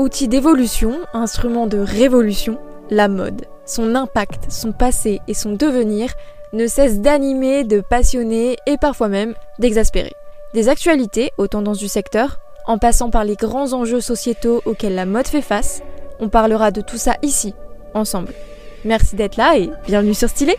Outil d'évolution, instrument de révolution, la mode, son impact, son passé et son devenir ne cessent d'animer, de passionner et parfois même d'exaspérer. Des actualités aux tendances du secteur, en passant par les grands enjeux sociétaux auxquels la mode fait face, on parlera de tout ça ici, ensemble. Merci d'être là et bienvenue sur Stylé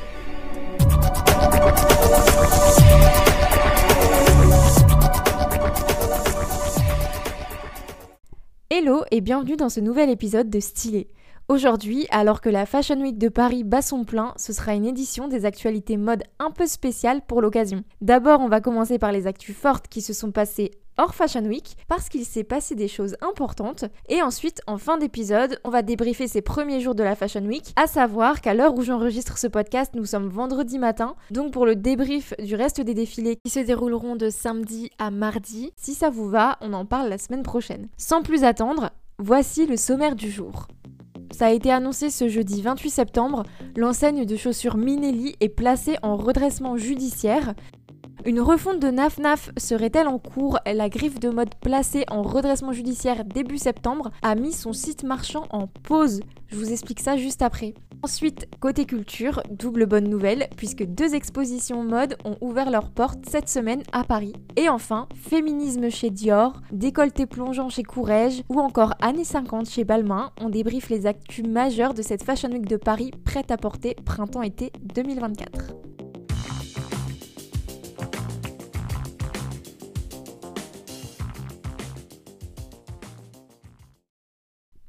Et bienvenue dans ce nouvel épisode de Stylé. Aujourd'hui, alors que la Fashion Week de Paris bat son plein, ce sera une édition des actualités mode un peu spéciale pour l'occasion. D'abord, on va commencer par les actus fortes qui se sont passées hors Fashion Week parce qu'il s'est passé des choses importantes. Et ensuite, en fin d'épisode, on va débriefer ces premiers jours de la Fashion Week, à savoir qu'à l'heure où j'enregistre ce podcast, nous sommes vendredi matin. Donc pour le débrief du reste des défilés qui se dérouleront de samedi à mardi, si ça vous va, on en parle la semaine prochaine. Sans plus attendre, voici le sommaire du jour. Ça a été annoncé ce jeudi 28 septembre, l'enseigne de chaussures Minelli est placée en redressement judiciaire. Une refonte de NAF serait-elle en cours? La griffe de mode placée en redressement judiciaire début septembre a mis son site marchand en pause. Je vous explique ça juste après. Ensuite, côté culture, double bonne nouvelle, puisque deux expositions mode ont ouvert leurs portes cette semaine à Paris. Et enfin, féminisme chez Dior, décolleté plongeant chez Courrèges, ou encore années 50 chez Balmain, on débriefe les actus majeurs de cette Fashion Week de Paris prête à porter printemps-été 2024.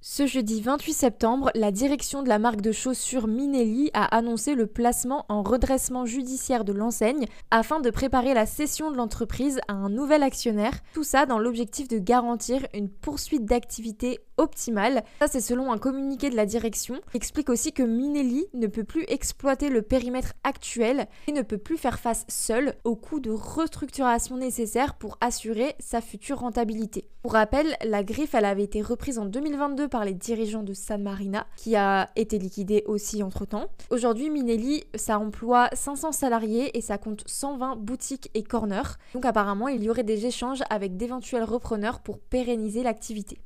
Ce jeudi 28 septembre, la direction de la marque de chaussures Minelli a annoncé le placement en redressement judiciaire de l'enseigne afin de préparer la cession de l'entreprise à un nouvel actionnaire, tout ça dans l'objectif de garantir une poursuite d'activité optimale. Ça, c'est selon un communiqué de la direction. Il explique aussi que Minelli ne peut plus exploiter le périmètre actuel et ne peut plus faire face seul aux coûts de restructuration nécessaires pour assurer sa future rentabilité. Pour rappel, la griffe, avait été reprise en 2022 par les dirigeants de San Marina, qui a été liquidée aussi entre-temps. Aujourd'hui, Minelli, ça emploie 500 salariés et ça compte 120 boutiques et corners. Donc apparemment, il y aurait des échanges avec d'éventuels repreneurs pour pérenniser l'activité.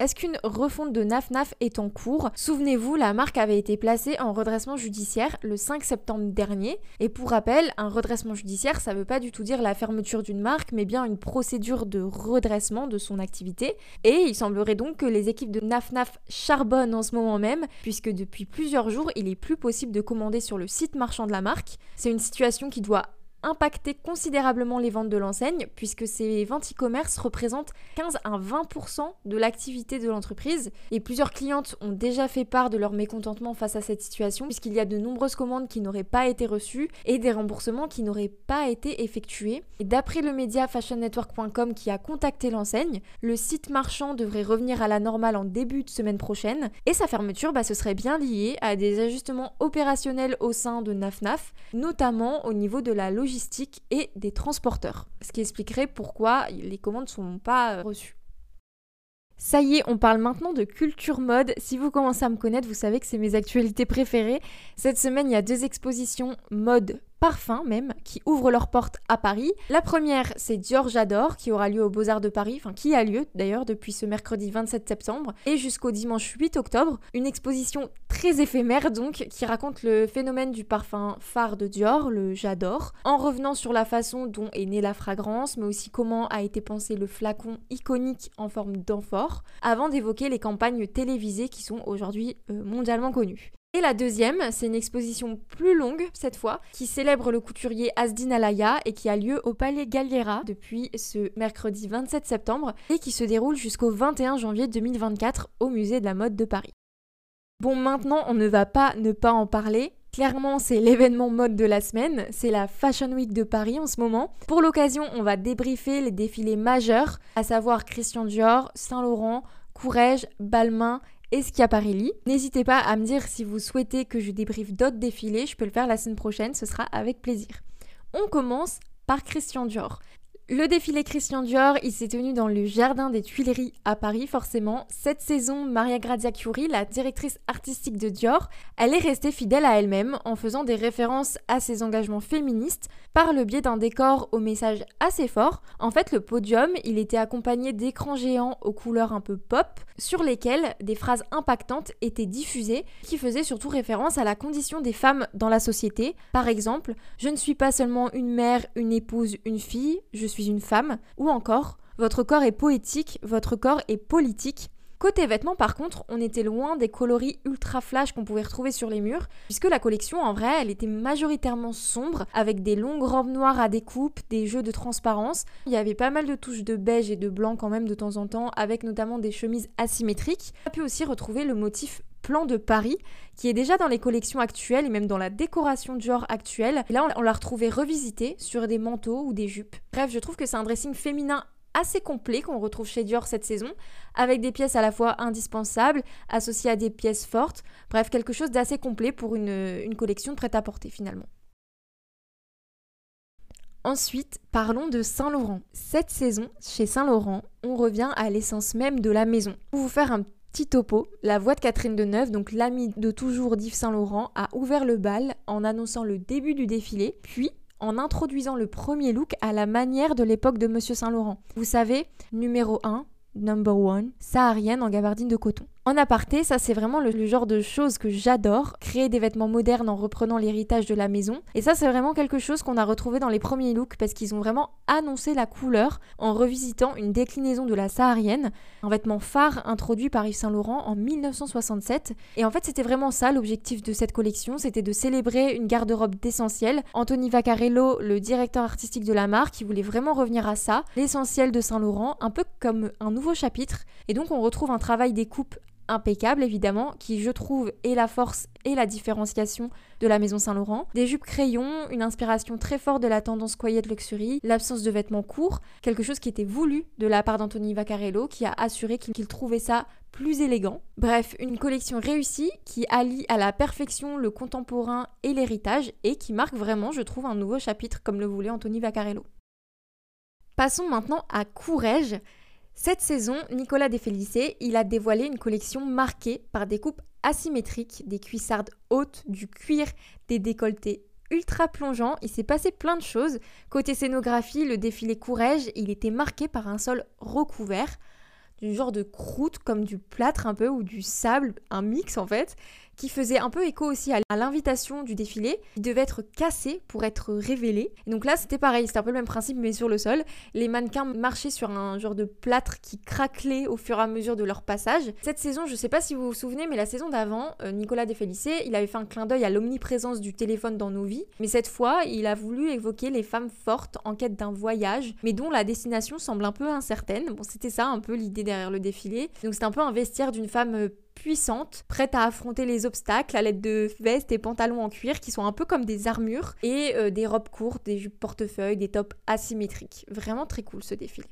Est-ce qu'une refonte de NafNaf est en cours? Souvenez-vous, la marque avait été placée en redressement judiciaire le 5 septembre dernier. Et pour rappel, un redressement judiciaire, ça ne veut pas du tout dire la fermeture d'une marque, mais bien une procédure de redressement de son activité. Et il semblerait donc que les équipes de NafNaf charbonnent en ce moment même, puisque depuis plusieurs jours, il est plus possible de commander sur le site marchand de la marque. C'est une situation qui doit impacter considérablement les ventes de l'enseigne puisque ces ventes e-commerce représentent 15 à 20% de l'activité de l'entreprise. Et plusieurs clientes ont déjà fait part de leur mécontentement face à cette situation puisqu'il y a de nombreuses commandes qui n'auraient pas été reçues et des remboursements qui n'auraient pas été effectués. Et d'après le média fashionnetwork.com qui a contacté l'enseigne, le site marchand devrait revenir à la normale en début de semaine prochaine. Et sa fermeture bah, ce serait bien lié à des ajustements opérationnels au sein de NafNaf, notamment au niveau de la logistique et des transporteurs. Ce qui expliquerait pourquoi les commandes ne sont pas euh, reçues. Ça y est, on parle maintenant de culture mode. Si vous commencez à me connaître, vous savez que c'est mes actualités préférées. Cette semaine, il y a deux expositions mode parfums même qui ouvrent leurs portes à Paris. La première, c'est Dior J'adore qui aura lieu aux Beaux-Arts de Paris, enfin qui a lieu d'ailleurs depuis ce mercredi 27 septembre et jusqu'au dimanche 8 octobre. Une exposition très éphémère donc qui raconte le phénomène du parfum phare de Dior, le J'adore, en revenant sur la façon dont est née la fragrance, mais aussi comment a été pensé le flacon iconique en forme d'amphore, avant d'évoquer les campagnes télévisées qui sont aujourd'hui euh, mondialement connues. Et la deuxième, c'est une exposition plus longue cette fois, qui célèbre le couturier Asdin Alaya et qui a lieu au Palais Galliera depuis ce mercredi 27 septembre et qui se déroule jusqu'au 21 janvier 2024 au Musée de la mode de Paris. Bon, maintenant, on ne va pas ne pas en parler. Clairement, c'est l'événement mode de la semaine, c'est la Fashion Week de Paris en ce moment. Pour l'occasion, on va débriefer les défilés majeurs, à savoir Christian Dior, Saint Laurent, Courrèges, Balmain et. N'hésitez pas à me dire si vous souhaitez que je débriefe d'autres défilés, je peux le faire la semaine prochaine, ce sera avec plaisir. On commence par Christian Dior. Le défilé Christian Dior, il s'est tenu dans le jardin des Tuileries à Paris, forcément. Cette saison, Maria Grazia Chiuri, la directrice artistique de Dior, elle est restée fidèle à elle-même en faisant des références à ses engagements féministes par le biais d'un décor au message assez fort. En fait, le podium, il était accompagné d'écrans géants aux couleurs un peu pop, sur lesquels des phrases impactantes étaient diffusées qui faisaient surtout référence à la condition des femmes dans la société. Par exemple, je ne suis pas seulement une mère, une épouse, une fille, je une femme, ou encore votre corps est poétique, votre corps est politique. Côté vêtements, par contre, on était loin des coloris ultra flash qu'on pouvait retrouver sur les murs, puisque la collection, en vrai, elle était majoritairement sombre, avec des longues robes noires à découpe, des jeux de transparence. Il y avait pas mal de touches de beige et de blanc quand même de temps en temps, avec notamment des chemises asymétriques. On a pu aussi retrouver le motif plan de Paris, qui est déjà dans les collections actuelles et même dans la décoration genre actuelle. Là, on l'a retrouvé revisité sur des manteaux ou des jupes. Bref, je trouve que c'est un dressing féminin assez complet qu'on retrouve chez Dior cette saison, avec des pièces à la fois indispensables, associées à des pièces fortes, bref, quelque chose d'assez complet pour une, une collection prête à porter finalement. Ensuite, parlons de Saint-Laurent. Cette saison, chez Saint-Laurent, on revient à l'essence même de la maison. Pour vous faire un petit topo, la voix de Catherine Deneuve, donc l'amie de toujours d'Yves Saint-Laurent, a ouvert le bal en annonçant le début du défilé, puis en introduisant le premier look à la manière de l'époque de Monsieur Saint-Laurent. Vous savez, numéro 1, number one, saharienne en gabardine de coton. En aparté, ça c'est vraiment le, genre de choses que j'adore, créer des vêtements modernes en reprenant l'héritage de la maison. Et ça c'est vraiment quelque chose qu'on a retrouvé dans les premiers looks parce qu'ils ont vraiment annoncé la couleur en revisitant une déclinaison de la saharienne, un vêtement phare introduit par Yves Saint Laurent en 1967. Et en fait c'était vraiment ça l'objectif de cette collection, c'était de célébrer une garde-robe d'essentiel. Anthony Vaccarello, le directeur artistique de la marque, il voulait vraiment revenir à ça, l'essentiel de Saint Laurent, un peu comme un nouveau chapitre. Et donc on retrouve un travail des coupes impeccable évidemment, qui je trouve est la force et la différenciation de la maison Saint-Laurent. Des jupes crayons, une inspiration très forte de la tendance quiet luxury, l'absence de vêtements courts, quelque chose qui était voulu de la part d'Anthony Vaccarello, qui a assuré qu'il trouvait ça plus élégant. Bref, une collection réussie qui allie à la perfection le contemporain et l'héritage et qui marque vraiment, je trouve, un nouveau chapitre comme le voulait Anthony Vaccarello. Passons maintenant à Courrèges. Cette saison, Nicolas Desfélicé, il a dévoilé une collection marquée par des coupes asymétriques, des cuissardes hautes, du cuir, des décolletés ultra plongeants. Il s'est passé plein de choses. Côté scénographie, le défilé Courrèges, il était marqué par un sol recouvert, du genre de croûte comme du plâtre un peu ou du sable, un mix en fait qui faisait un peu écho aussi à l'invitation du défilé, qui devait être cassé pour être révélé. Et donc là, c'était pareil, c'était un peu le même principe, mais sur le sol. Les mannequins marchaient sur un genre de plâtre qui craquelait au fur et à mesure de leur passage. Cette saison, je sais pas si vous vous souvenez, mais la saison d'avant, euh, Nicolas Desfélicé, il avait fait un clin d'œil à l'omniprésence du téléphone dans nos vies. Mais cette fois, il a voulu évoquer les femmes fortes en quête d'un voyage, mais dont la destination semble un peu incertaine. Bon, c'était ça un peu l'idée derrière le défilé. Donc c'est un peu un vestiaire d'une femme euh, puissante, prête à affronter les obstacles à l'aide de vestes et pantalons en cuir qui sont un peu comme des armures et euh, des robes courtes, des jupes portefeuilles, des tops asymétriques. Vraiment très cool ce défilé.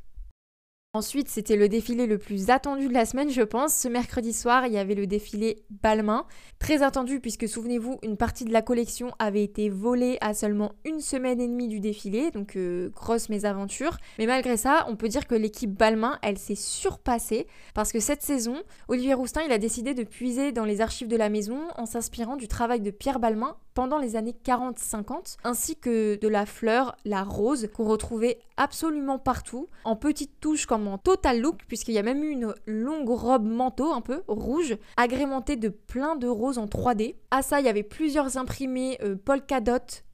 Ensuite, c'était le défilé le plus attendu de la semaine, je pense. Ce mercredi soir, il y avait le défilé Balmain. Très attendu puisque, souvenez-vous, une partie de la collection avait été volée à seulement une semaine et demie du défilé, donc euh, grosse mésaventure. Mais malgré ça, on peut dire que l'équipe Balmain, elle s'est surpassée parce que cette saison, Olivier Roustin, il a décidé de puiser dans les archives de la maison en s'inspirant du travail de Pierre Balmain pendant les années 40-50, ainsi que de la fleur, la rose, qu'on retrouvait absolument partout, en petites touches comme en total look, puisqu'il y a même eu une longue robe manteau un peu rouge, agrémentée de plein de roses en 3D. À ça, il y avait plusieurs imprimés euh, polka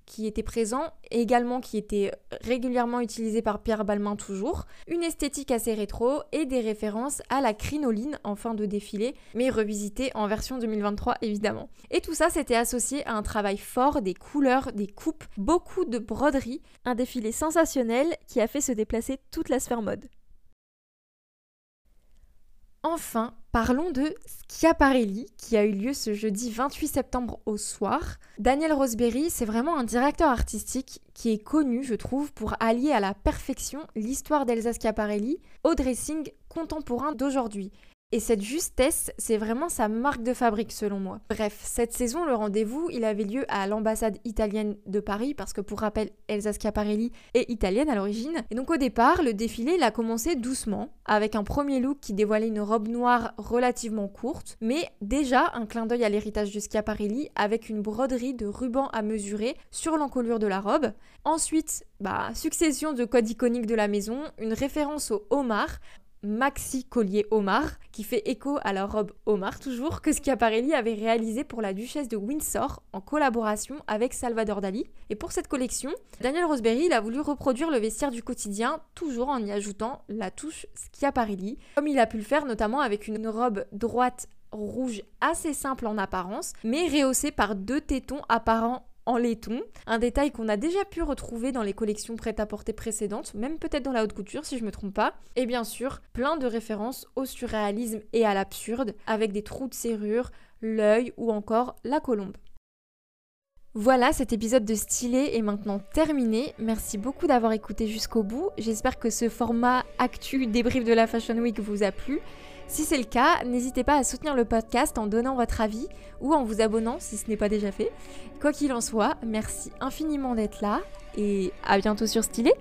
qui était présent, également qui était régulièrement utilisé par Pierre Balmain toujours, une esthétique assez rétro et des références à la crinoline en fin de défilé, mais revisité en version 2023 évidemment. Et tout ça c'était associé à un travail fort des couleurs, des coupes, beaucoup de broderie, un défilé sensationnel qui a fait se déplacer toute la sphère mode. Enfin, parlons de Schiaparelli qui a eu lieu ce jeudi 28 septembre au soir. Daniel Roseberry, c'est vraiment un directeur artistique qui est connu, je trouve, pour allier à la perfection l'histoire d'Elsa Schiaparelli au dressing contemporain d'aujourd'hui. Et cette justesse, c'est vraiment sa marque de fabrique selon moi. Bref, cette saison, le rendez-vous, il avait lieu à l'ambassade italienne de Paris, parce que pour rappel, Elsa Schiaparelli est italienne à l'origine. Et donc au départ, le défilé, il a commencé doucement, avec un premier look qui dévoilait une robe noire relativement courte, mais déjà un clin d'œil à l'héritage de Schiaparelli, avec une broderie de ruban à mesurer sur l'encolure de la robe. Ensuite, bah, succession de codes iconiques de la maison, une référence au homard, maxi collier Omar, fait écho à la robe Omar toujours, que Schiaparelli avait réalisé pour la duchesse de Windsor en collaboration avec Salvador Dali. Et pour cette collection, Daniel Roseberry il a voulu reproduire le vestiaire du quotidien, toujours en y ajoutant la touche Schiaparelli, comme il a pu le faire notamment avec une robe droite rouge assez simple en apparence, mais rehaussée par deux tétons apparents en laiton, un détail qu'on a déjà pu retrouver dans les collections prêt-à-porter précédentes, même peut-être dans la haute couture si je me trompe pas, et bien sûr plein de références au surréalisme et à l'absurde, avec des trous de serrure, l'œil ou encore la colombe. Voilà, cet épisode de Stylé est maintenant terminé. Merci beaucoup d'avoir écouté jusqu'au bout. J'espère que ce format actu débrief de la Fashion Week vous a plu. Si c'est le cas, n'hésitez pas à soutenir le podcast en donnant votre avis ou en vous abonnant si ce n'est pas déjà fait. Quoi qu'il en soit, merci infiniment d'être là et à bientôt sur Stylé.